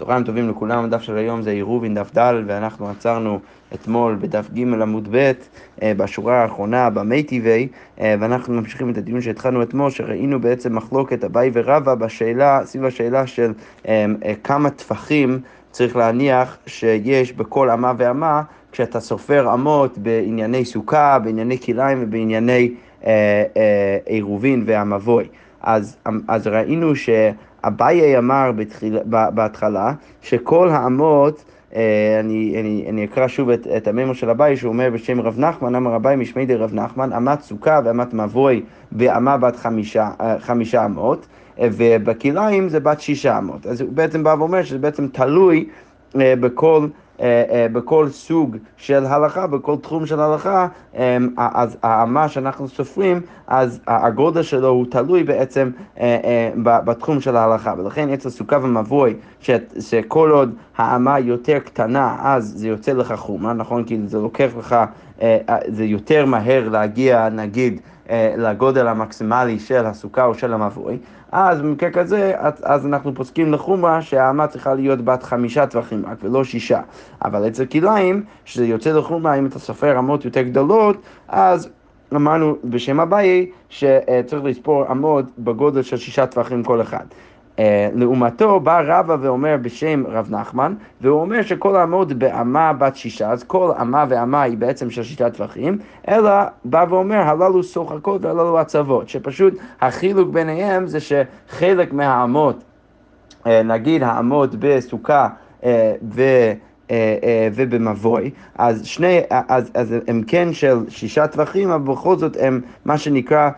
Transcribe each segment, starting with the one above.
צהריים טובים לכולם, הדף של היום זה עירובין דף ד' ואנחנו עצרנו אתמול בדף ג' עמוד ב' אה, בשורה האחרונה במייטיבי אה, ואנחנו ממשיכים את הדיון שהתחלנו אתמול שראינו בעצם מחלוקת אביי ורבא בשאלה, סביב השאלה של אה, כמה טפחים צריך להניח שיש בכל אמה ואמה כשאתה סופר אמות בענייני סוכה, בענייני כליים ובענייני עירובין והמבוי. אז, אז ראינו ש... אביי אמר בתחיל, בהתחלה שכל האמות, אה, אני, אני, אני אקרא שוב את, את הממו של אביי, שהוא אומר בשם רב נחמן, אמר אביי משמי די רב נחמן, אמת סוכה ואמת מבוי באמה בת חמישה, אה, חמישה אמות, אה, ובכליים זה בת שישה אמות. אז הוא בעצם בא ואומר שזה בעצם תלוי בכל... אה, אה, בכל סוג של הלכה, בכל תחום של הלכה, אה, אז האמה שאנחנו סופרים, אז הגודל שלו הוא תלוי בעצם בתחום של ההלכה. ולכן עץ הסוכה ומבוי, שכל עוד האמה יותר קטנה, אז זה יוצא לך חומה, נכון? כי זה לוקח לך, זה יותר מהר להגיע, נגיד, לגודל המקסימלי של הסוכה או של המבוי. אז במקרה כזה, אז אנחנו פוסקים לחומרה שהאמה צריכה להיות בת חמישה טווחים רק ולא שישה. אבל אצל כליים, שזה יוצא לחומרה, אם אתה סופר אמות יותר גדולות, אז אמרנו בשם אביי שצריך לספור אמות בגודל של שישה טווחים כל אחד. אה, לעומתו בא רבא ואומר בשם רב נחמן, והוא אומר שכל האמות באמה בת שישה, אז כל אמה ואמה היא בעצם של שישה טווחים, אלא בא ואומר הללו שוחקות והללו עצבות, שפשוט החילוק ביניהם זה שחלק מהאמות, אה, נגיד האמות בסוכה אה, ו... ובמבוי, אז, שני, אז, אז הם כן של שישה טווחים, אבל בכל זאת הם מה שנקרא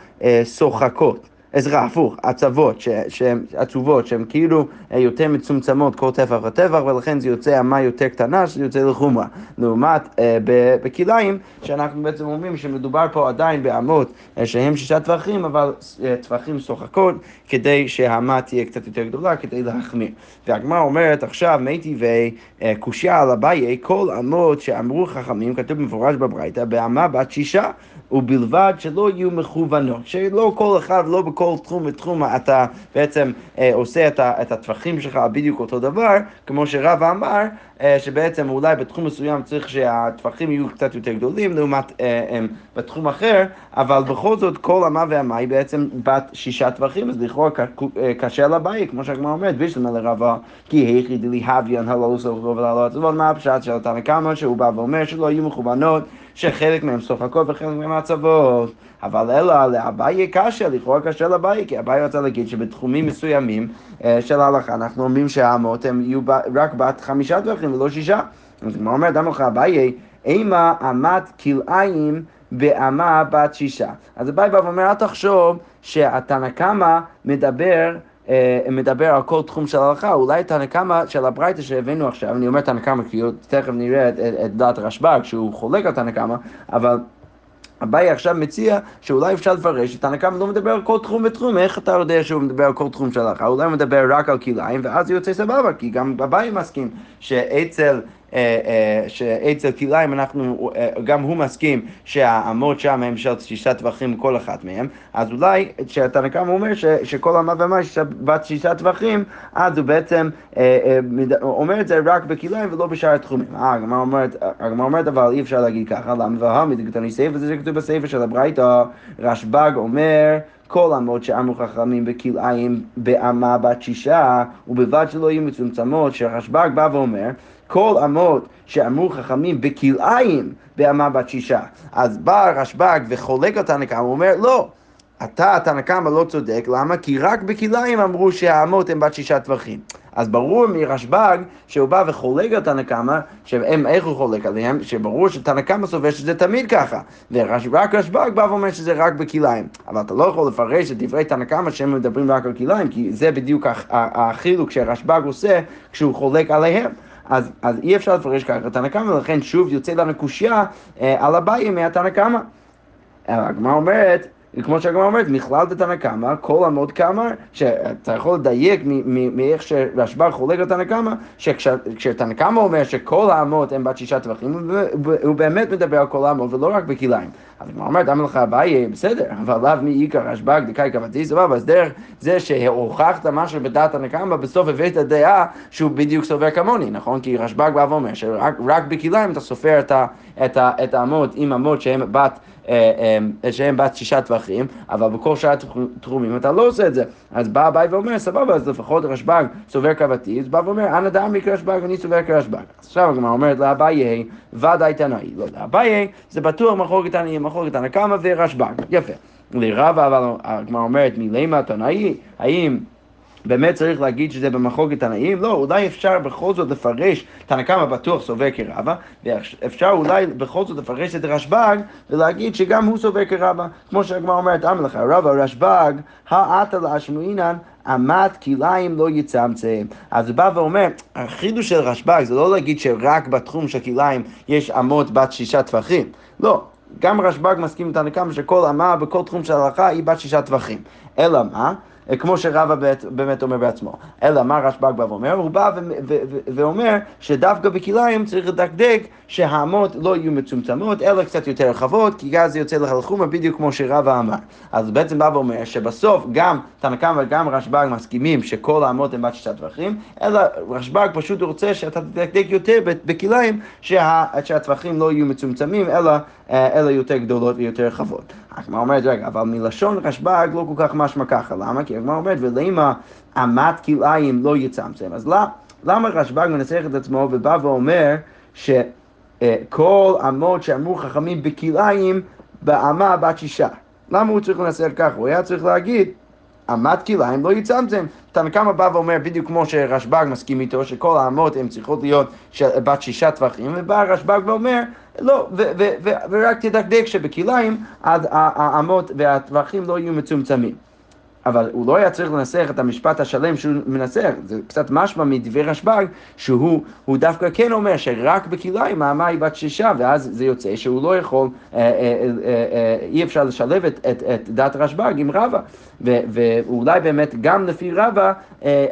שוחקות. סליחה, הפוך, עצבות, שהן עצובות, שהן כאילו אה, יותר מצומצמות כל טפח וטפח, ולכן זה יוצא אמה יותר קטנה, שזה יוצא לחומרה. לעומת אה, בכליים, שאנחנו בעצם אומרים שמדובר פה עדיין באמות אה, שהן שישה טווחים, אבל טווחים שוחקות, כדי שהאמה תהיה קצת יותר גדולה, כדי להחמיר. והגמרא אומרת עכשיו, מתי וקושייה על אביי, כל אמות שאמרו חכמים, כתוב במפורש בברייתא, באמה בת שישה, ובלבד שלא יהיו מכוונות, שלא כל אחד, לא בכל... תחום ותחום אתה בעצם אה, עושה את, ה, את הטווחים שלך בדיוק אותו דבר, כמו שרבא אמר, אה, שבעצם אולי בתחום מסוים צריך שהטווחים יהיו קצת יותר גדולים לעומת אה, אה, בתחום אחר, אבל בכל זאת כל אמה ואמה היא בעצם בת שישה טווחים, אז לכאורה אה, קשה לבית, כמו שהגמרא אומרת, וישלמה לרבא, כי היחיד לי הביון הלא סופו ולא עצבות, מה הפשט של התנא קמא, שהוא בא ואומר שלא יהיו מכוונות, שחלק מהם סופקות וחלק מהם עצבות. אבל אלא לאביי קשה, לכאורה קשה לאביי, כי אביי רוצה להגיד שבתחומים מסוימים אה, של ההלכה אנחנו אומרים שהאמות הן יהיו רק בת חמישה טווחים ולא שישה. אז מה אומר דם לך אביי, אימה אמת כלאיים באמה בת שישה. אז אביי בא ואומר, אל תחשוב שהתנא קמא מדבר מדבר על כל תחום של הלכה, אולי תנא קמא של הברייתא שהבאנו עכשיו, אני אומר תנא קמא כי תכף נראה את, את, את דעת רשב"ג שהוא חולק על תנא קמא, אבל אביי עכשיו מציע שאולי אפשר לפרש שתנא קמא לא מדבר על כל תחום ותחום, איך אתה יודע שהוא מדבר על כל תחום של הלכה? אולי הוא מדבר רק על כליים, ואז זה יוצא סבבה, כי גם אביי מסכים שאצל... אה, אה, שאצל כליים אנחנו, אה, גם הוא מסכים שהאמות שם הם של שישה טווחים כל אחת מהם, אז אולי כשהתנא קמא אומר ש, שכל אמה ואמה יש בת שישה טווחים, אז הוא בעצם אומר את זה רק בכליים ולא בשאר התחומים. הגמרא אומרת, אומרת אבל אי אפשר להגיד ככה, למה והמי דגתני סייפה, זה כתוב בסייפה של הברייתא, רשב"ג אומר כל אמות שאמרו חכמים בכלאיים באמה בת שישה, ובלבד שלא יהיו מצומצמות, שרשב"ג בא ואומר כל אמות שאמרו חכמים בכלאיים באמה בת שישה. אז בא רשב"ג וחולק על תנא קמא, הוא אומר לא. אתה, תנא קמא, לא צודק, למה? כי רק בכלאיים אמרו שהאמות הן בת שישה טווחים. אז ברור מרשב"ג שהוא בא וחולק על תנא קמא, שהם, איך הוא חולק עליהם? שברור שתנא קמא סובר שזה תמיד ככה. ורק רשב"ג בא ואומר שזה רק בכלאיים. אבל אתה לא יכול לפרש את דברי תנא קמא שהם מדברים רק על כלאיים, כי זה בדיוק החילוק שרשב"ג עושה כשהוא חולק עליהם. אז, אז אי אפשר לפרש ככה תנא קמא, ולכן שוב יוצא לנו קושייה אה, על אביי מהתנא קמא. הגמרא אומרת, כמו שהגמרא אומרת, מכלל דתנא קמא, כל עמוד קמא, שאתה יכול לדייק מאיך שרשב"ג חולק על תנא קמא, שכשתנא קמא אומר שכל העמות הן בת שישה טווחים, הוא באמת מדבר על כל העמות ולא רק בכליים. אז הגמרא אומרת, אמר לך אביי, בסדר, אבל לאו מי עיקר רשב"ג דקאי כבתי, סבבה, אז דרך זה שהוכחת משהו בדעת הנקמה, בסוף הבאת דעה שהוא בדיוק סובר כמוני, נכון? כי רשב"ג בא ואומר שרק בכליים אתה סופר את האמות עם אמות שהן בת... אה, אה, שהם בת שישה טווחים, אבל בכל שאר התחומים אתה לא עושה את זה. אז בא אביי ואומר, סבבה, אז לפחות רשב"ג סובר קבתי, אז בא ואומר, אנא דמי כרשב"ג, אני סובר כרשב"ג. עכשיו הגמרא אומרת לאביי, ודאי תנאי. לא, לאביי זה בטוח מחלוקת תנאי, מחלוקת תנא קמא ורשב"ג. יפה. לרבה, אבל הגמרא אומרת, מלמה תנאי, האם... באמת צריך להגיד שזה במחלוקת תנאים? לא, אולי אפשר בכל זאת לפרש, תנא קמא בטוח סובר כרבא, ואפשר אולי בכל זאת לפרש את רשב"ג ולהגיד שגם הוא סובר כרבא, כמו שהגמרא אומרת, אמר לך, רבא רשב"ג, האטה לאשמועינן אמת כליים לא יצמצם. אז הוא בא ואומר, החידוש של רשב"ג זה לא להגיד שרק בתחום של כליים יש אמות בת שישה טווחים. לא, גם רשב"ג מסכים תנא קמא שכל אמה בכל תחום של הלכה היא בת שישה טווחים. אלא מה? אה, כמו שרבא באמת אומר בעצמו. אלא מה רשב"ג בא ואומר? הוא בא ואומר שדווקא בכליים צריך לדקדק שהאמות לא יהיו מצומצמות, אלא קצת יותר רחבות, כי אז זה יוצא לך לחומה בדיוק כמו שרבא אמר. אז בעצם בא ואומר שבסוף גם תנא קמא וגם רשב"ג מסכימים שכל האמות הן בת שישה טווחים, אלא רשב"ג פשוט רוצה שאתה תדקדק יותר בכליים שה, שהטווחים לא יהיו מצומצמים, אלא, אה, אלא יותר גדולות ויותר רחבות. הגמרא אומרת, רגע, אבל מלשון רשב"ג לא כל כך משמע ככה, למה? כי הגמרא אומרת, ולמה אמת כלאיים לא יצמצם? אז למה רשב"ג מנסח את עצמו ובא ואומר שכל אמות שאמרו חכמים בכלאיים באמה בת שישה? למה הוא צריך לנסח ככה? הוא היה צריך להגיד אמת כלאיים לא יצמצם. תנא קמא בא ואומר בדיוק כמו שרשב"ג מסכים איתו, שכל האמות הן צריכות להיות בת שישה טווחים, ובא רשב"ג ואומר, לא, ורק תדקדק שבכליים האמות והטווחים לא יהיו מצומצמים. אבל הוא לא היה צריך לנסח את המשפט השלם שהוא מנסח, זה קצת משמע מדברי רשב"ג, שהוא דווקא כן אומר שרק בכליים האמה היא בת שישה, ואז זה יוצא שהוא לא יכול, אה, אה, אה, אי אפשר לשלב את, את, את דת רשב"ג עם רבא, ואולי באמת גם לפי רבא,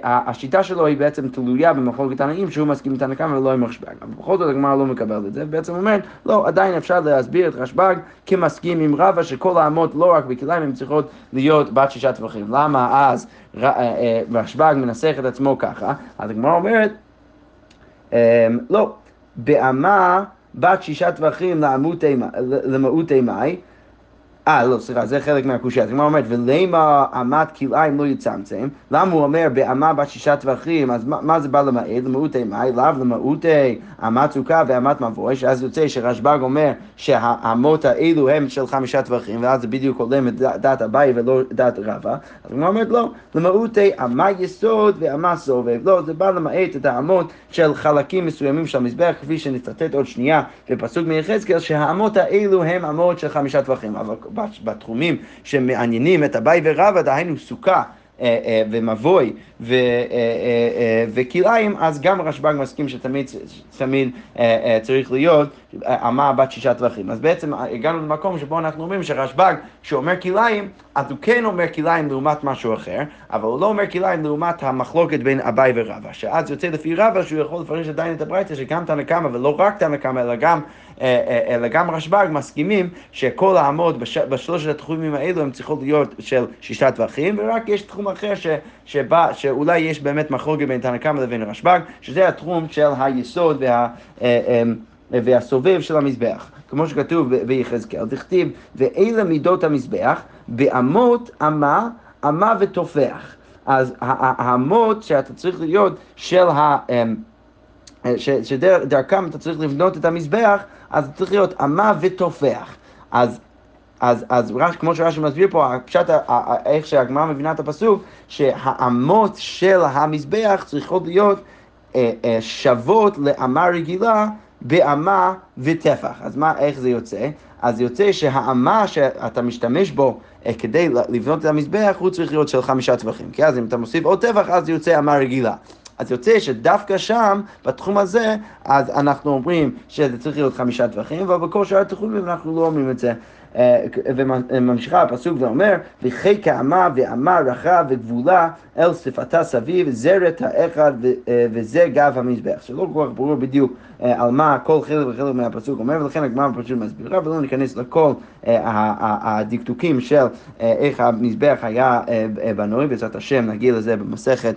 השיטה שלו היא בעצם תלויה במחלוקת תנאים, שהוא מסכים עם תנא ולא עם רשב"ג. אבל בכל זאת הגמרא לא מקבלת את זה, ובעצם אומרת, לא, עדיין אפשר להסביר את רשב"ג כמסכים עם רבא, שכל האמות לא רק בכליים, הן צריכות להיות בת שישה טווחים. טווחים. למה אז אה, אה, רשב"ג מנסח את עצמו ככה? אז הגמרא אומרת, אמ, לא, באמה בת שישה טווחים למעוטי מאי, אה, לא, סליחה, זה חלק מהקושייה. אז הגמרא אומרת, ולמה אמת כלאיים לא יצמצם? למה הוא אומר באמה בת שישה טווחים, אז מה, מה זה בא למעט? למעוטי מאי, לאו למעוטי אמת סוכה ואמת מבוי, שאז יוצא שרשב"ג אומר שהאמות האלו הם של חמישה טווחים, ואז זה בדיוק הולם את דעת אביי ולא דעת רבא. אז הגמרא אומרת, לא, למעוטי אמה יסוד ואמה סובב. לא, זה בא למעט את האמות של חלקים מסוימים של המזבח, כפי שנצטט עוד שנייה בפסוק מיחזקאל, שהאמות האלו הם אמות של חמישה טווחים. בתחומים שמעניינים את אביי ורבא, דהיינו סוכה. אה, אה, ומבוי אה, וכלאיים, אז גם רשב"ג מסכים שתמיד תמיד צריך להיות אמה בת שישה טווחים. אז בעצם הגענו למקום שבו אנחנו אומרים שרשב"ג, שאומר כלאיים, אז הוא כן אומר כלאיים לעומת משהו אחר, אבל הוא לא אומר כלאיים לעומת המחלוקת בין אביי ורבא, שאז יוצא לפי רבא שהוא יכול לפרש עדיין את הברייתא שגם תנא קמא ולא רק תנא קמא אלא גם אלא גם רשב"ג מסכימים שכל האמות בש, בשלושת התחומים האלו הם צריכות להיות של שישה טווחים, ורק יש תחום אחר ש, שבא, שאולי יש באמת מחלוקת בין תנא קמא לבין רשב"ג, שזה התחום של היסוד וה... אה, אה, והסובב של המזבח, כמו שכתוב ביחזקאל, תכתיב, ואלה מידות המזבח, באמות אמה, אמה ותופח. אז האמות שאתה צריך להיות של ה... שדרכם אתה צריך לבנות את המזבח, אז צריך להיות אמה ותופח. אז, אז, אז רש, כמו שרש"י מסביר פה, הפשט, איך שהגמרא מבינה את הפסוק, שהאמות של המזבח צריכות להיות אה, אה, שוות לאמה רגילה באמה וטפח. אז מה, איך זה יוצא? אז יוצא שהאמה שאתה משתמש בו אה, כדי לבנות את המזבח, הוא צריך להיות של חמישה טווחים. כי אז אם אתה מוסיף עוד טפח, אז יוצא אמה רגילה. אז יוצא שדווקא שם, בתחום הזה, אז אנחנו אומרים שזה צריך להיות חמישה טווחים, אבל בכל שאר התחומים אנחנו לא אומרים את זה. וממשיכה הפסוק ואומר, וכי כאמה ואמה רכה וגבולה אל שפתה סביב, זרת האחד וזה גב המזבח. שלא כל כך ברור בדיוק על מה כל חלק וחלק מהפסוק אומר, ולכן הגמרא פשוט מסבירה, ולא ניכנס לכל הדקדוקים של איך המזבח היה בנוי, בעזרת השם נגיע לזה במסכת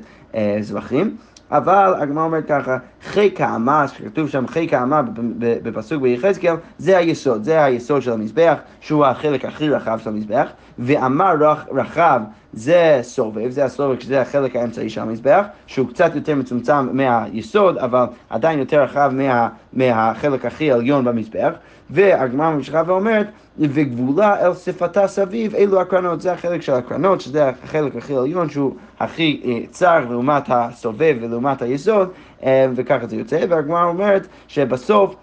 זבחים. אבל הגמרא אומרת ככה, חי כאמה, שכתוב שם חי כאמה בפסוק ביחזקאל, זה היסוד, זה היסוד של המזבח, שהוא החלק הכי רחב של המזבח, ואמה רחב זה סובב, זה הסובב, שזה החלק האמצעי של המזבח, שהוא קצת יותר מצומצם מהיסוד, אבל עדיין יותר רחב מה, מהחלק הכי עליון במזבח, והגמרא ממשיכה ואומרת, וגבולה אל שפתה סביב, אלו הקרנות, זה החלק של הקרנות, שזה החלק הכי עליון, שהוא הכי אה, צר לעומת הסובב ולעומת היסוד, אה, וככה זה יוצא, והגמרא אומרת שבסוף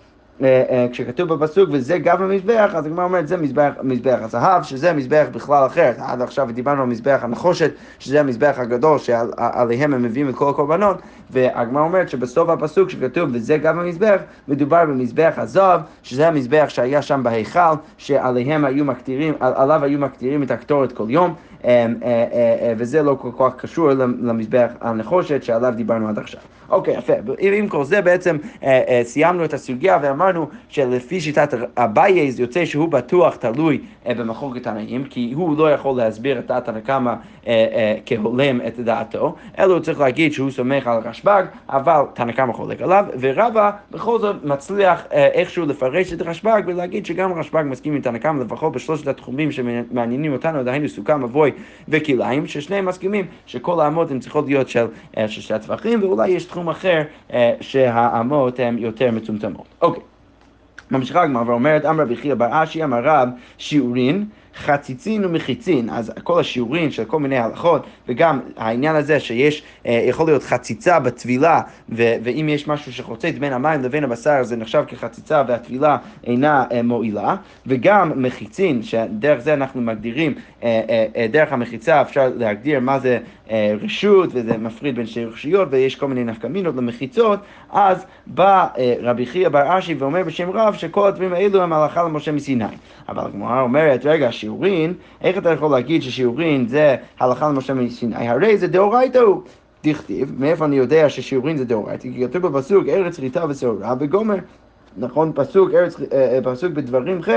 כשכתוב בפסוק וזה גב המזבח, אז הגמרא אומרת זה מזבח, מזבח הזהב, שזה מזבח בכלל אחר. עד עכשיו דיברנו על מזבח הנחושת, שזה המזבח הגדול שעליהם הם מביאים את כל הקורבנות, והגמרא אומרת שבסוף הפסוק שכתוב וזה גב המזבח, מדובר במזבח הזהב, שזה המזבח שהיה שם בהיכל, שעליהם היו מקטירים, עליו היו מקטירים את הקטורת כל יום. אה, וזה לא כל כך קשור למזבח הנחושת שעליו דיברנו עד עכשיו. אוקיי, יפה. עם כל זה בעצם סיימנו את הסוגיה ואמרנו שלפי שיטת אביי זה יוצא שהוא בטוח תלוי במחלוקת תנאים, כי הוא לא יכול להסביר את דעת הנקמה כהולם את דעתו, אלא הוא צריך להגיד שהוא סומך על רשב"ג, אבל תנא קמא חולק עליו, ורבא בכל זאת מצליח איכשהו לפרש את רשב"ג ולהגיד שגם רשב"ג מסכים עם תנא קמא לפחות בשלושת התחומים שמעניינים אותנו, דהיינו סוכה, מבוי וכלאיים, ששניהם מסכימים שכל האמות הן צריכות להיות של ששת טווחים, ואולי יש תחום אחר שהאמות הן יותר מצומצמות. אוקיי. ממשיכה הגמרא ואומרת, אמר רבי חייא בר אשי, אמר רב, שיעורין חציצין ומחיצין, אז כל השיעורים של כל מיני הלכות, וגם העניין הזה שיש, אה, יכול להיות חציצה בטבילה, ואם יש משהו שחוצץ בין המים לבין הבשר, זה נחשב כחציצה והטבילה אינה אה, מועילה, וגם מחיצין, שדרך זה אנחנו מגדירים, אה, דרך המחיצה אפשר להגדיר מה זה רשות, וזה מפריד בין שתי רשויות, ויש כל מיני נפקמינות למחיצות, אז בא רבי חייא בר אשי ואומר בשם רב שכל הדברים האלו הם הלכה למשה מסיני. אבל הגמרא אומרת, רגע, שיעורין, איך אתה יכול להגיד ששיעורין זה הלכה למשה מסיני? הרי זה דאורייתא הוא. דכתיב, מאיפה אני יודע ששיעורין זה דאורייתא? כי כתוב בפסוק ארץ חיטה ושעורה וגומר. נכון, פסוק, ארץ, אה, אה, פסוק בדברים ח',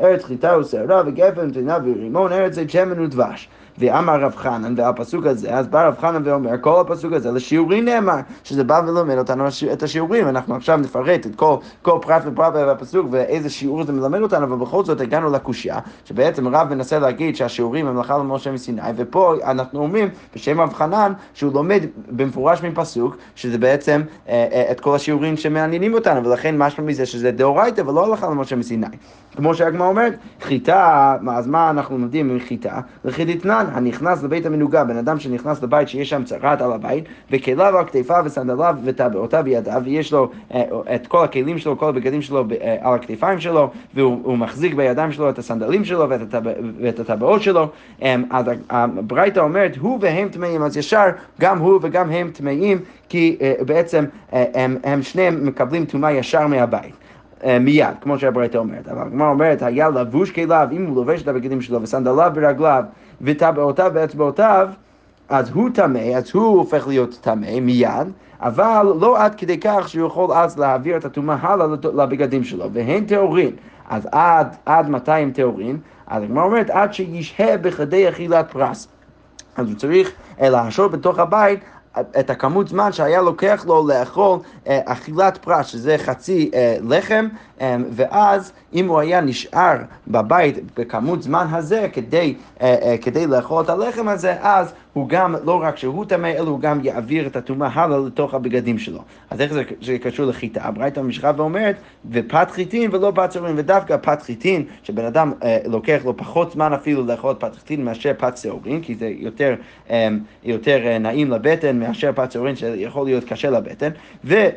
ארץ חיטה ושערה וגפן ותנה ורימון, ארץ שמן ודבש. ואמר רב חנן, והפסוק הזה, אז בא רב חנן ואומר, כל הפסוק הזה לשיעורים נאמר, שזה בא ולומד אותנו את השיעורים, אנחנו עכשיו נפרט את כל, כל פרט ופרט בפסוק ואיזה שיעור זה מלמד אותנו, אבל בכל זאת הגענו לקושייה, שבעצם רב מנסה להגיד שהשיעורים הם לך למשה מסיני, ופה אנחנו אומרים בשם רב חנן שהוא לומד במפורש מפסוק, שזה בעצם אה, אה, את כל השיעורים שמעניינים אותנו, ולכן משמע מזה שזה דאורייתא ולא הלכה למשה מסיני. כמו שהגמרא אומרת, חיטה, אז מה אנחנו לומדים מחיטה? לחידיתנן, הנכנס לבית המנוגה, בן אדם שנכנס לבית שיש שם צרת על הבית, וכליו על כתפיו וסנדליו וטבעותיו בידיו, ויש לו אה, את כל הכלים שלו, כל הבגדים שלו אה, על הכתפיים שלו, והוא מחזיק בידיים שלו את הסנדלים שלו ואת, הטבע, ואת הטבעות שלו, אמ, אז הברייתא אומרת, הוא והם טמאים, אז ישר גם הוא וגם הם טמאים, כי אה, בעצם הם, הם שניהם מקבלים טומאה ישר מהבית. אה, מיד, כמו שהברייתא אומרת. אבל הגמרא אומרת, היה לבוש כליו, אם הוא לובש את הבגדים שלו וסנדליו ברגליו וטבעותיו באצבעותיו, אז הוא טמא, אז הוא הופך להיות טמא מיד, אבל לא עד כדי כך שהוא יכול אז להעביר את הטומאה הלאה לבגדים שלו, והן טהורין. אז עד, עד מתי הם טהורין? אז הגמרא אומרת, עד שישהה בכדי אכילת פרס. אז הוא צריך להשאיר בתוך הבית את הכמות זמן שהיה לוקח לו לאכול אה, אכילת פרס, שזה חצי אה, לחם, ואז אם הוא היה נשאר בבית בכמות זמן הזה כדי, אה, אה, כדי לאכול את הלחם הזה, אז הוא גם, לא רק שהוא טמא, אלא הוא גם יעביר את הטומאה הלאה לתוך הבגדים שלו. אז איך זה, קשור לחיטה? הברייתא ממשיכה ואומרת, ופת חיטין ולא פת שעורים, ודווקא פת חיטין, שבן אדם אה, לוקח לו פחות זמן אפילו לאכול פת חיטין מאשר פת שעורים, כי זה יותר, אה, יותר נעים לבטן מאשר פת שעורים שיכול להיות קשה לבטן, ו...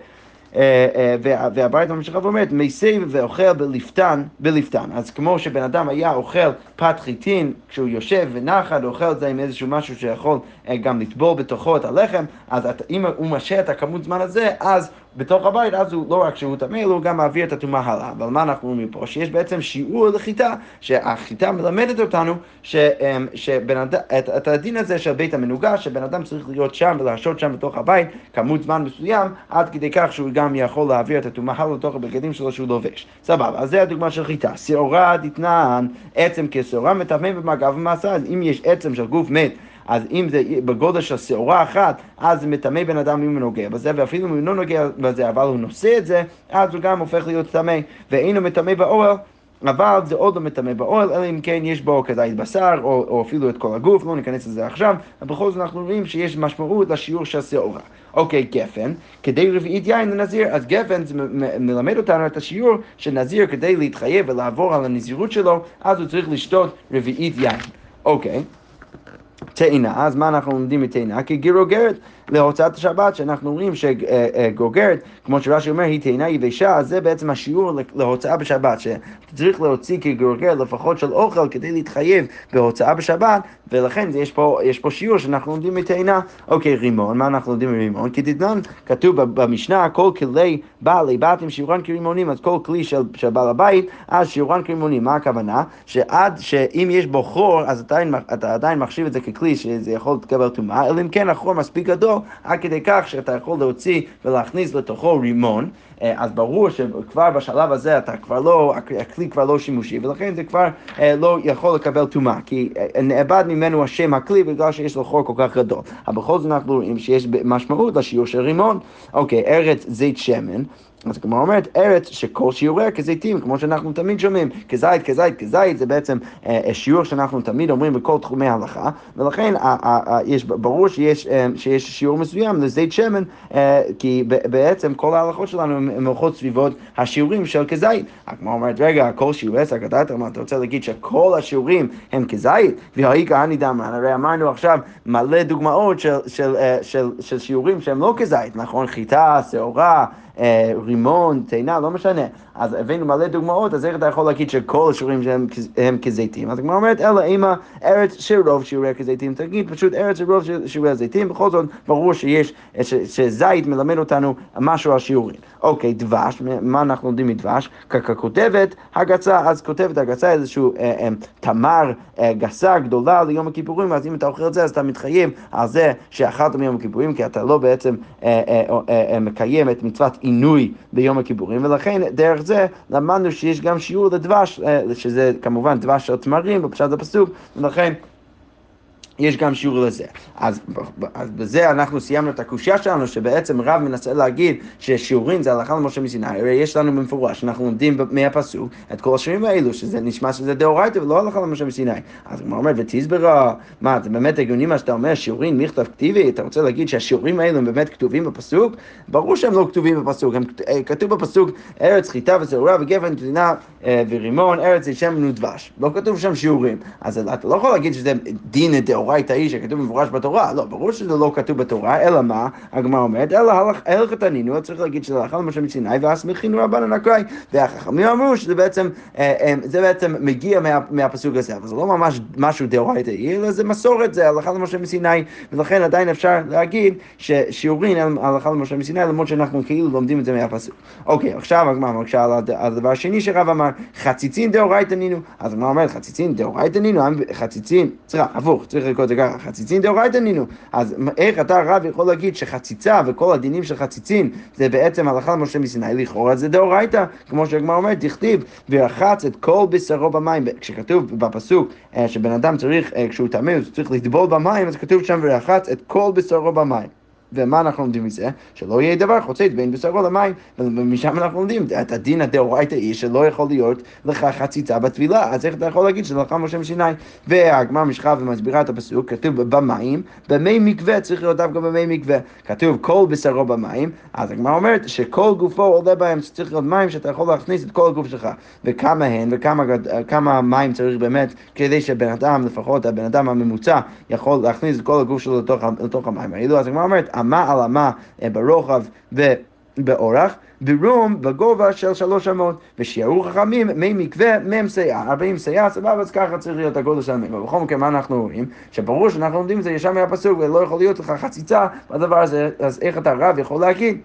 אה, אה, והברית ממשיכה ואומרת, מסב ואוכל בלפתן, בלפתן. אז כמו שבן אדם היה אוכל פת חיטין, כשהוא יושב ונחת, אוכל את זה עם איזשהו משהו שיכול אה, גם לטבול בתוכו את הלחם, אז אם הוא משהה את הכמות זמן הזה, אז בתוך הבית, אז הוא לא רק שהוא טמא, אלא הוא גם מעביר את הטומאה הלאה. אבל מה אנחנו אומרים פה? שיש בעצם שיעור לחיטה, שהחיטה מלמדת אותנו ש, אמ, שבן אדם, את, את הדין הזה של בית המנוגה, שבן אדם צריך להיות שם ולהשעות שם בתוך הבית כמות זמן מסוים, עד כדי כך שהוא גם יכול להעביר את הטומאה הלאה לתוך הבגדים שלו שהוא לובש. סבבה, אז זה הדוגמה של חיטה. שעורה דתנן, עצם כשעורה מטמא במגע ומעשה, אז אם יש עצם של גוף מת אז אם זה בגודל של שעורה אחת, אז מטמא בן אדם אם הוא נוגע בזה, ואפילו אם הוא לא נוגע בזה, אבל הוא נושא את זה, אז הוא גם הופך להיות טמא, ואינו מטמא באוהל. אבל זה עוד לא מטמא באוהל, אלא אם כן יש בו כזית בשר, או, או אפילו את כל הגוף, לא ניכנס לזה עכשיו, אבל בכל זאת אנחנו רואים שיש משמעות לשיעור של שעורה. אוקיי, גפן, כדי רביעית יין לנזיר, אז גפן זה מלמד אותנו את השיעור של נזיר כדי להתחייב ולעבור על הנזירות שלו, אז הוא צריך לשתות רביעית יין. אוקיי. תאנה, אז מה אנחנו לומדים מתאנה? כי גירוגרת להוצאת השבת, שאנחנו אומרים שגוגרת, כמו שרש"י אומר, היא תאנה יבשה, אז זה בעצם השיעור להוצאה בשבת, שצריך להוציא כגוגרת לפחות של אוכל כדי להתחייב בהוצאה בשבת, ולכן יש פה, יש פה שיעור שאנחנו לומדים מתאנה. אוקיי, רימון, מה אנחנו לומדים מרימון? כי תתנן, כתוב במשנה, כל כלי בעלי בתים שיעורן כרימונים, אז כל כלי של, של בעל הבית, אז שיעורן כרימונים. מה הכוונה? שעד שאם יש בו חור, אז אתה, אתה עדיין מחשיב את זה ככלי שזה יכול לקבל טומאה, אלא אם כן החור מספיק גדול, עד כדי כך שאתה יכול להוציא ולהכניס לתוכו רימון. אה, אז ברור שכבר בשלב הזה אתה כבר לא, הכלי כבר לא שימושי, ולכן זה כבר אה, לא יכול לקבל טומאה, כי אה, נאבד ממנו השם הכלי בגלל שיש לו חור כל כך גדול. אבל בכל זאת אנחנו רואים שיש משמעות לשיעור של רימון. אוקיי, ארץ זית שמן. אז כמו אומרת, ארץ שכל שיעוריה כזיתים, כמו שאנחנו תמיד שומעים, כזית, כזית, כזית, זה בעצם אה, שיעור שאנחנו תמיד אומרים בכל תחומי ההלכה, ולכן אה, אה, אה, יש, ברור שיש, אה, שיש שיעור מסוים לזית שמן, אה, כי בעצם כל ההלכות שלנו הן הולכות סביבות השיעורים של כזית. כמו אומרת, רגע, כל שיעורי סגדת, אתה רוצה להגיד שכל השיעורים הם כזית? והאי כהני דמרן, הרי אמרנו עכשיו מלא דוגמאות של, של, של, אה, של, של שיעורים שהם לא כזית, נכון? חיטה, שעורה, אה, רימון, תאנה, לא משנה. אז הבאנו מלא דוגמאות, אז איך אתה יכול להגיד שכל השיעורים שהם הם כזיתים? אז הגמרא אומרת, אלא אם הארץ שרוב שיעורי כזיתים, תגיד פשוט ארץ שרוב שיעורי הזיתים, בכל זאת ברור שיש, ש, שזית מלמד אותנו משהו על שיעורים. אוקיי, דבש, מה אנחנו לומדים מדבש? ככותבת הגצה, אז כותבת הגצה איזשהו אה, אה, תמר אה, גסה גדולה ליום הכיפורים, אז אם אתה אוכל את זה, אז אתה מתחייב על זה שאכלת מיום הכיפורים, כי אתה לא בעצם אה, אה, אה, אה, מקיים את מצוות עינוי ביום הכיפורים, ולכן דרך זה למדנו שיש גם שיעור לדבש, אה, שזה כמובן דבש של תמרים בפשט הפסוק, ולכן יש גם שיעור לזה. אז, אז בזה אנחנו סיימנו את הקושייה שלנו, שבעצם רב מנסה להגיד ששיעורים זה הלכה למשה מסיני, הרי יש לנו במפורש, אנחנו לומדים מהפסוק את כל השיעורים האלו, שזה נשמע שזה דאורייתא ולא הלכה למשה מסיני. אז הוא אומר, ותסברה, מה, זה באמת הגיוני מה שאתה אומר, שיעורים מכתב כתיבי, אתה רוצה להגיד שהשיעורים האלו הם באמת כתובים בפסוק? ברור שהם לא כתובים בפסוק, הם אה, כתוב בפסוק ארץ חיטה ושעורה וגפן תלינה אה, ורימון, ארץ זה שם ודבש. לא כתוב שם שיעורים. אז אתה לא יכול להגיד שזה דין דאורייתא. דאורייתא היא שכתוב במפורש בתורה, לא, ברור שזה לא כתוב בתורה, אלא מה? הגמרא אומרת, אלא הלכת ענינו, צריך להגיד שזה הלכה למשה מסיני, והסמיכינו רבנן אקראי, והחכמים אמרו שזה בעצם, אה, אה, זה בעצם מגיע מהפסוק הזה, אבל זה לא ממש משהו דאורייתא, אלא זה מסורת, זה הלכה למשה מסיני, ולכן עדיין אפשר להגיד ששיעורים הם הלכה למשה מסיני, למרות שאנחנו כאילו לומדים את זה מהפסוק. אוקיי, עכשיו הגמרא מקשה על הדבר השני שרב אמר, חציצין דאורייתא נינו, אז הגמרא אומרת, חציצין דאורייתא נינו, חציצין, סליחה, הפוך, צריך לקרוא את זה ככה, חציצין דאורייתא נינו. אז איך אתה רב יכול להגיד שחציצה וכל הדינים של חציצין זה בעצם הלכה למשה מסיני, לכאורה זה דאורייתא, כמו שהגמרא אומרת, תכתיב, ורחץ את כל בשרו במים. כשכתוב בפסוק אה, שבן אדם צריך, אה, כשהוא טמא, הוא צריך לטבול במים, אז כתוב שם ורחץ את כל בשרו במים. ומה אנחנו לומדים מזה? שלא יהיה דבר חוצץ בין בשרו למים. ומשם אנחנו לומדים את הדין הדאורייתא היא שלא יכול להיות לך חציצה בטבילה. אז איך אתה יכול להגיד שזה לך משה מסיני? והגמר משכה ומסבירה את הפסוק, כתוב במים, במי מקווה, צריך להיות דווקא במי מקווה. כתוב כל בשרו במים, אז הגמר אומרת שכל גופו עולה בהם, שצריך להיות מים שאתה יכול להכניס את כל הגוף שלך. וכמה הן וכמה מים צריך באמת כדי שבן אדם, לפחות הבן אדם הממוצע, יכול להכניס את כל הגוף שלו לתוך, לתוך המים האלו. אז הגמר אומרת, אמה על אמה אה, ברוחב ובאורך, ברום בגובה של שלוש אמות, ושיערו חכמים מי מקווה מ"ם סייע, ארבעים סייע, סבבה, אז ככה צריך להיות הגודל של המקווה. ובכל מקרה, מה אנחנו רואים? שברור שאנחנו לומדים את זה ישר מהפסוק, ולא יכול להיות לך חציצה בדבר הזה, אז איך אתה רב יכול להגיד?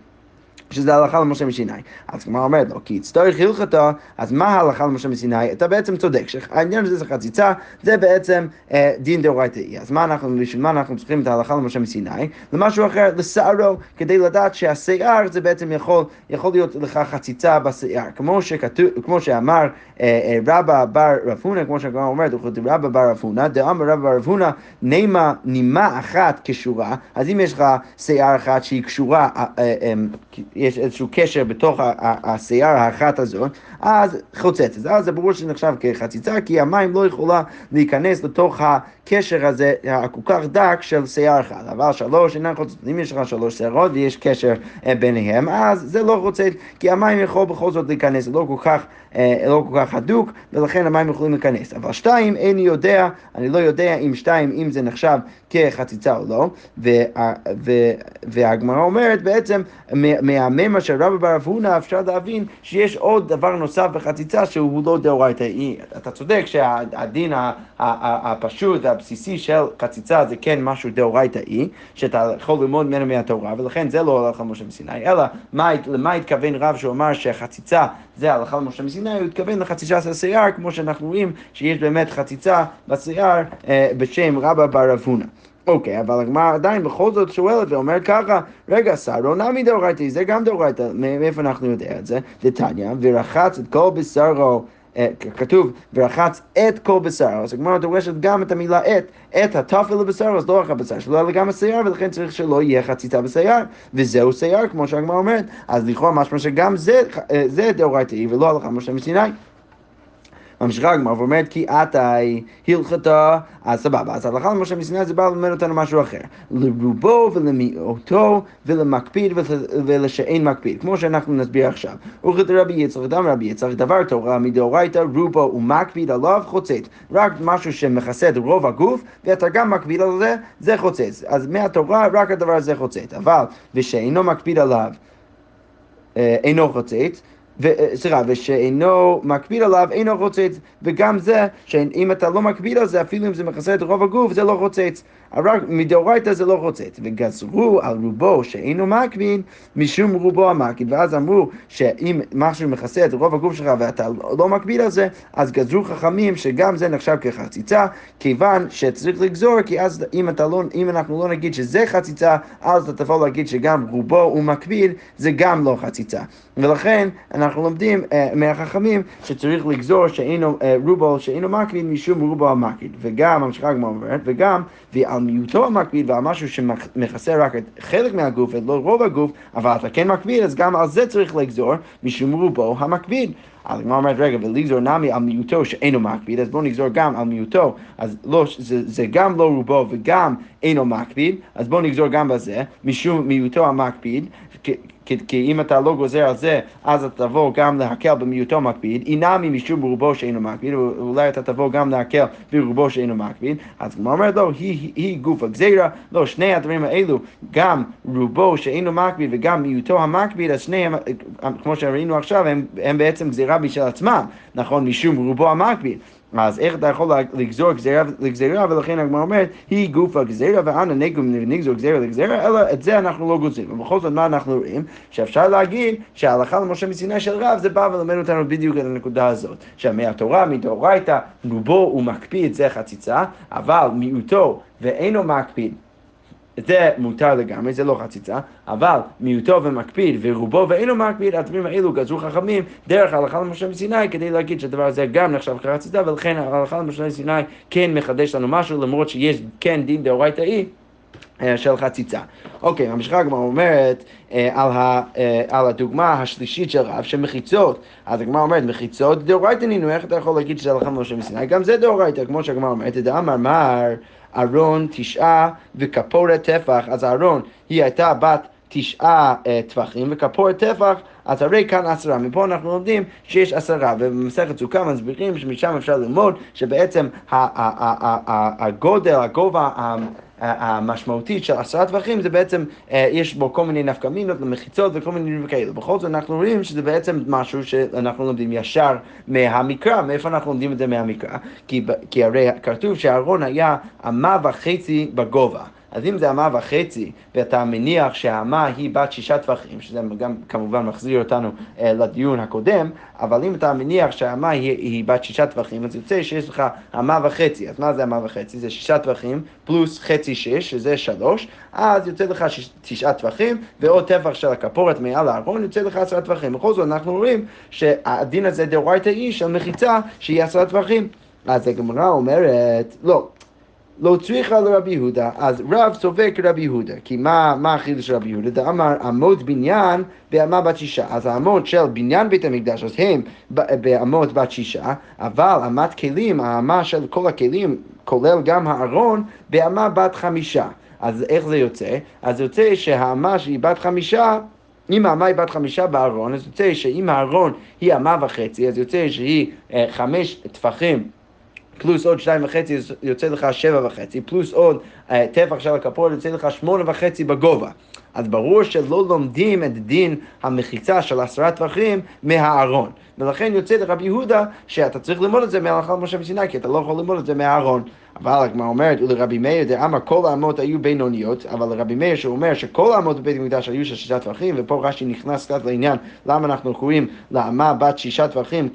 שזה הלכה למשה מסיני. אז הגמרא אומרת לו, כי יצטרך הלכתו, אז מה ההלכה למשה מסיני? אתה בעצם צודק, שהעניין הזה זה חציצה, זה בעצם אה, דין דאורייתאי. אז מה אנחנו, בשביל מה אנחנו צריכים את ההלכה למשה מסיני? למשהו אחר, לשערו, כדי לדעת שהשיער זה בעצם יכול, יכול להיות לך חציצה בשיער. כמו, שכתוב, כמו שאמר אה, אה, רבא בר רב הונא, כמו שהגמרא אומרת, רבא בר רב הונא, דאמר רבא בר רב הונא, נימה נימה אחת קשורה, אז אם יש לך שיער אחת שהיא קשורה, אה, אה, אה, יש איזשהו קשר בתוך השיער האחת הזאת, אז חוצצת. אז זה ברור שזה נחשב כחציצה, כי המים לא יכולה להיכנס לתוך הקשר הזה הכל כך דק של שיער אחד. אבל שלוש אינן חוצצות. אם יש לך שלוש שיערות ויש קשר אה, ביניהם, אז זה לא חוצץ, כי המים יכול בכל זאת להיכנס, זה לא כל כך, אה, לא כל כך הדוק, ולכן המים יכולים להיכנס. אבל שתיים, איני יודע, אני לא יודע אם שתיים, אם זה נחשב כחציצה או לא, והגמרא אומרת בעצם, מהממה של רבא בר אבונה אפשר להבין שיש עוד דבר נוסף בחציצה שהוא לא דאורייתאי. אתה צודק שהדין הפשוט והבסיסי של חציצה זה כן משהו דאורייתאי, שאתה יכול ללמוד ממנו מהתורה, ולכן זה לא הלכה למשה מסיני, אלא מה, למה התכוון רב שאומר שחציצה זה הלכה למשה מסיני, הוא התכוון לחציצה של השיער, כמו שאנחנו רואים שיש באמת חציצה בשיער אה, בשם רבא בר אבונה. אוקיי, אבל הגמרא עדיין בכל זאת שואלת ואומרת ככה, רגע, שרו נמי דאורייתא, זה גם דאורייתא, מאיפה אנחנו יודעים את זה? דתניא, ורחץ את כל בשרו אה, כתוב, ורחץ את כל בשרו, אז הגמרא דורשת גם את המילה את, את הטפל לבשרו, אז לא רק הבשר שלו, אלא גם השיער, ולכן צריך שלא יהיה חציצה בשיער, וזהו שיער, כמו שהגמרא אומרת, אז לכאורה משמע שגם זה, אה, זה דאורייתאי ולא הלכה משה מסיני. ממשיכה הגמרא ואומרת כי עתי הלכתה, אז סבבה, אז הלכה למשה מסיני זה בא ללמד אותנו משהו אחר. לרובו ולמיעוטו ולמקפיד ולשאין מקפיד, כמו שאנחנו נסביר עכשיו. וכת רבי יצחק, דם רבי יצחק, דבר תורה מדאורייתא רובו ומקפיד עליו חוצץ. רק משהו שמכסה את רוב הגוף, ואתה גם מקפיד על זה, זה חוצץ. אז מהתורה רק הדבר הזה חוצץ. אבל, ושאינו מקפיד עליו, אינו חוצץ. אה, סליחה, ושאינו מקפיד עליו אינו חוצץ, וגם זה, שאם אתה לא מקפיד על זה, אפילו אם זה מכסה את רוב הגוף, זה לא חוצץ. רק מדאורייתא זה לא חוצץ. וגזרו על רובו שאינו מקפיד, משום רובו המקפיד. ואז אמרו שאם משהו מכסה את רוב הגוף שלך ואתה לא מקפיד על זה, אז גזרו חכמים שגם זה נחשב כחציצה, כיוון שצריך לגזור, כי אז אם, לא, אם אנחנו לא נגיד שזה חציצה, אז אתה תבוא להגיד שגם רובו הוא מקפיד, זה גם לא חציצה. ולכן אנחנו לומדים uh, מהחכמים שצריך לגזור שאינו, uh, רובו שאינו מקפיד משום רובו המקפיד. וגם, ממשיכה הגמרא אומרת, וגם, ועל מיעוטו המקפיד ועל משהו שמכסה רק את חלק מהגוף ולא רוב הגוף, אבל אתה כן מקפיד, אז גם על זה צריך לגזור משום רובו המקפיד. אז הגמרא אומרת, רגע, ולגזור נמי על מיעוטו שאינו מקפיד, אז בואו נגזור גם על מיעוטו, אז לא, זה, זה גם לא רובו וגם אינו מקפיד, אז בואו נגזור גם בזה, משום מיעוטו המקפיד, כי, כי אם אתה לא גוזר על זה, אז אתה תבוא גם להקל במיעוטו מקפיד, אינמי משום רובו שאינו מקפיד, אולי אתה תבוא גם להקל ברובו שאינו מקפיד, אז כמו אומרת לא, היא, היא, היא גוף הגזירה, לא, שני הדברים האלו, גם רובו שאינו מקפיד וגם מיעוטו המקפיד, אז שניהם, כמו שראינו עכשיו, הם, הם בעצם גזירה בשביל עצמם, נכון, משום רובו המקפיד. אז איך אתה יכול לגזור גזירה לגזירה, ולכן הגמרא אומרת, היא גוף הגזירה, ואנה נגום נגזור גזירה לגזירה, אלא את זה אנחנו לא גוזרים. ובכל זאת, מה אנחנו רואים? שאפשר להגיד שההלכה למשה מסיני של רב, זה בא ולמד אותנו בדיוק את הנקודה הזאת. שהמהתורה, מדאורייתא, רובו ומקפיד זה חציצה, אבל מיעוטו ואינו מקפיד זה מותר לגמרי, זה לא חציצה, אבל מיעוטו ומקפיד ורובו ואינו מקפיד, הדברים האלו גזרו חכמים דרך ההלכה למשה מסיני כדי להגיד שהדבר הזה גם נחשב כחציצה ולכן ההלכה למשה מסיני כן מחדש לנו משהו למרות שיש כן דין דאורייתאי אה, של חציצה. אוקיי, ממשיכה הגמרא אומרת אה, על, ה, אה, על הדוגמה השלישית של רב, שמחיצות, אז הגמרא אומרת, מחיצות דאורייתא נינו, איך אתה יכול להגיד שזה הלכה למשה מסיני? גם זה דאורייתא, כמו שהגמרא אומרת, דאמר מר ארון תשעה וכפורת טפח, אז ארון היא הייתה בת תשעה אה, טפחים וכפורת טפח, אז הרי כאן עשרה. מפה אנחנו לומדים שיש עשרה, ובמסכת סוכה מסבירים שמשם אפשר ללמוד שבעצם הגודל, הגובה, המשמעותית של עשרה טווחים זה בעצם, אה, יש בו כל מיני נפקמינות ומחיצות וכל מיני דברים כאלה. בכל זאת אנחנו רואים שזה בעצם משהו שאנחנו לומדים ישר מהמקרא. מאיפה אנחנו לומדים את זה מהמקרא? כי, כי הרי כתוב שהארון היה אמה וחצי בגובה. אז אם זה אמה וחצי, ואתה מניח שהאמה היא בת שישה טווחים, שזה גם כמובן מחזיר אותנו אה, לדיון הקודם, אבל אם אתה מניח שהאמה היא, היא בת שישה טווחים, אז יוצא שיש לך אמה וחצי. אז מה זה אמה וחצי? זה שישה טווחים פלוס חצי שש, שזה שלוש, אז יוצא לך שיש, תשעה טווחים, ועוד טפח של הכפורת מעל הארון, יוצא לך עשרה טווחים. בכל זאת אנחנו רואים שהדין הזה דאורייתא היא של מחיצה שהיא עשרה טווחים. אז הגמרא אומרת, לא, לא צריכה לרבי יהודה, אז רב סובר כרבי יהודה, כי מה, מה החידוש של רבי יהודה? דאמר אמות בניין באמה בת שישה, אז האמות של בניין בית המקדש, אז הם באמות בת שישה, אבל אמת כלים, האמה של כל הכלים, כולל גם הארון, באמה בת חמישה. אז איך זה יוצא? אז יוצא שהאמה שהיא בת חמישה אם האמה היא בת חמישה בארון, אז יוצא שאם הארון היא אמה וחצי, אז יוצא שהיא אה, חמש טפחים פלוס עוד שתיים וחצי יוצא לך שבע וחצי, פלוס עוד אה, טפח של הכפור יוצא לך שמונה וחצי בגובה. אז ברור שלא לומדים את דין המחיצה של עשרה טווחים מהארון. ולכן יוצא לרבי יהודה שאתה צריך ללמוד את זה מהלכה למשה מסיני, כי אתה לא יכול ללמוד את זה מהארון. אבל הגמרא אומרת, ולרבי מאיר דאמר כל האמות היו בינוניות, אבל לרבי מאיר שאומר שכל האמות בבית המקדש היו של שישה טווחים, ופה רש"י נכנס קצת לעניין למה אנחנו קוראים לאמה בת שישה טווחים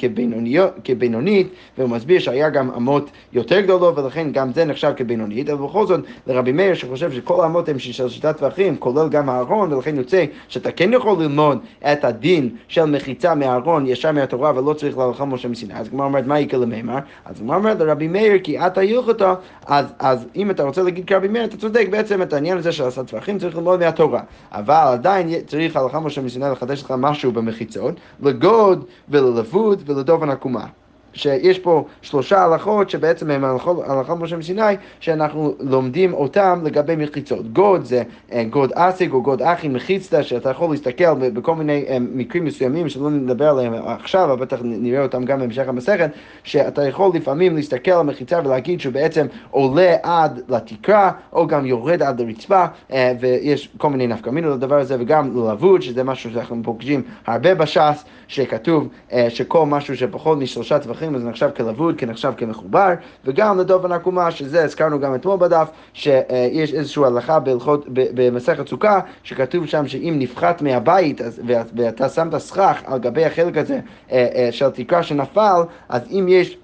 כבינונית, והוא מסביר שהיה גם אמות יותר גדולות, ולכן גם זה נחשב כבינונית, אבל בכל זאת לרבי מאיר שחושב שכל האמות הן של שישה טווחים, כולל גם הארון, ולכן יוצא שאתה כן יכול ללמוד את הדין של מחיצה מהארון ישר מהתורה ולא צריך להלכה משה מסיני. אז הגמרא אומרת, מה יקרה למימר? אז הגמרא אומרת לרבי מאיר, כי אתה הלכתו אז, אז אם אתה רוצה להגיד כרבי מאיר, אתה צודק, בעצם את העניין הזה של עשת טווחים צריך ללמוד מהתורה. אבל עדיין צריך הלכה משה מסיני לחדש לך משהו במחיצות, לגוד וללבוד ולדובן עקומה. שיש פה שלושה הלכות שבעצם הם הלכות משה מסיני, שאנחנו לומדים אותם לגבי מחיצות. גוד זה אה, גוד אסיק או גוד אחית מחיצתא, שאתה יכול להסתכל בכל מיני אה, מקרים מסוימים שלא נדבר עליהם עכשיו, אבל בטח נראה אותם גם בהמשך המסכת, שאתה יכול לפעמים להסתכל על מחיצה ולהגיד שהוא בעצם עולה עד לתקרה, או גם יורד עד לרצפה, אה, ויש כל מיני נפקא מינות לדבר הזה, וגם ללבוד, שזה משהו שאנחנו פוגשים הרבה בש"ס, שכתוב שכל משהו שפחות משלושה טפחים מברכים, אז נחשב כלבוד, כנחשב כמחובר, וגם לדופן עקומה, שזה הזכרנו גם אתמול בדף, שיש איזושהי הלכה בהלכות, במסכת סוכה, שכתוב שם שאם נפחת מהבית, אז, ואתה שם את הסכך על גבי החלק הזה אה, אה, של תקרה שנפל, אז אם יש...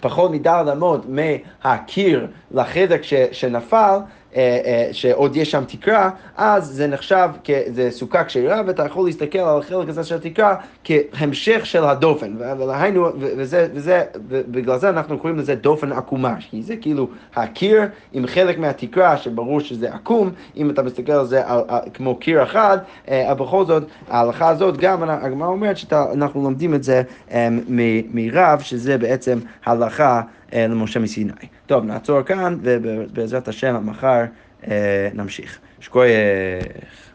פחות מדל אמות מהקיר לחדק שנפל, אה, אה, שעוד יש שם תקרה, אז זה נחשב, זה סוכה כשרה, ואתה יכול להסתכל על החלק הזה של התקרה כהמשך של הדופן. והיינו, וזה, וזה, ובגלל זה אנחנו קוראים לזה דופן עקומה, כי זה כאילו הקיר עם חלק מהתקרה, שברור שזה עקום, אם אתה מסתכל על זה על, על, כמו קיר אחד, אה, אבל בכל זאת, ההלכה הזאת גם, הגמרא אומרת שאנחנו לומדים את זה מרב, שזה בעצם הלכה למשה מסיני. טוב, נעצור כאן, ובעזרת השם, מחר נמשיך. שכוייך.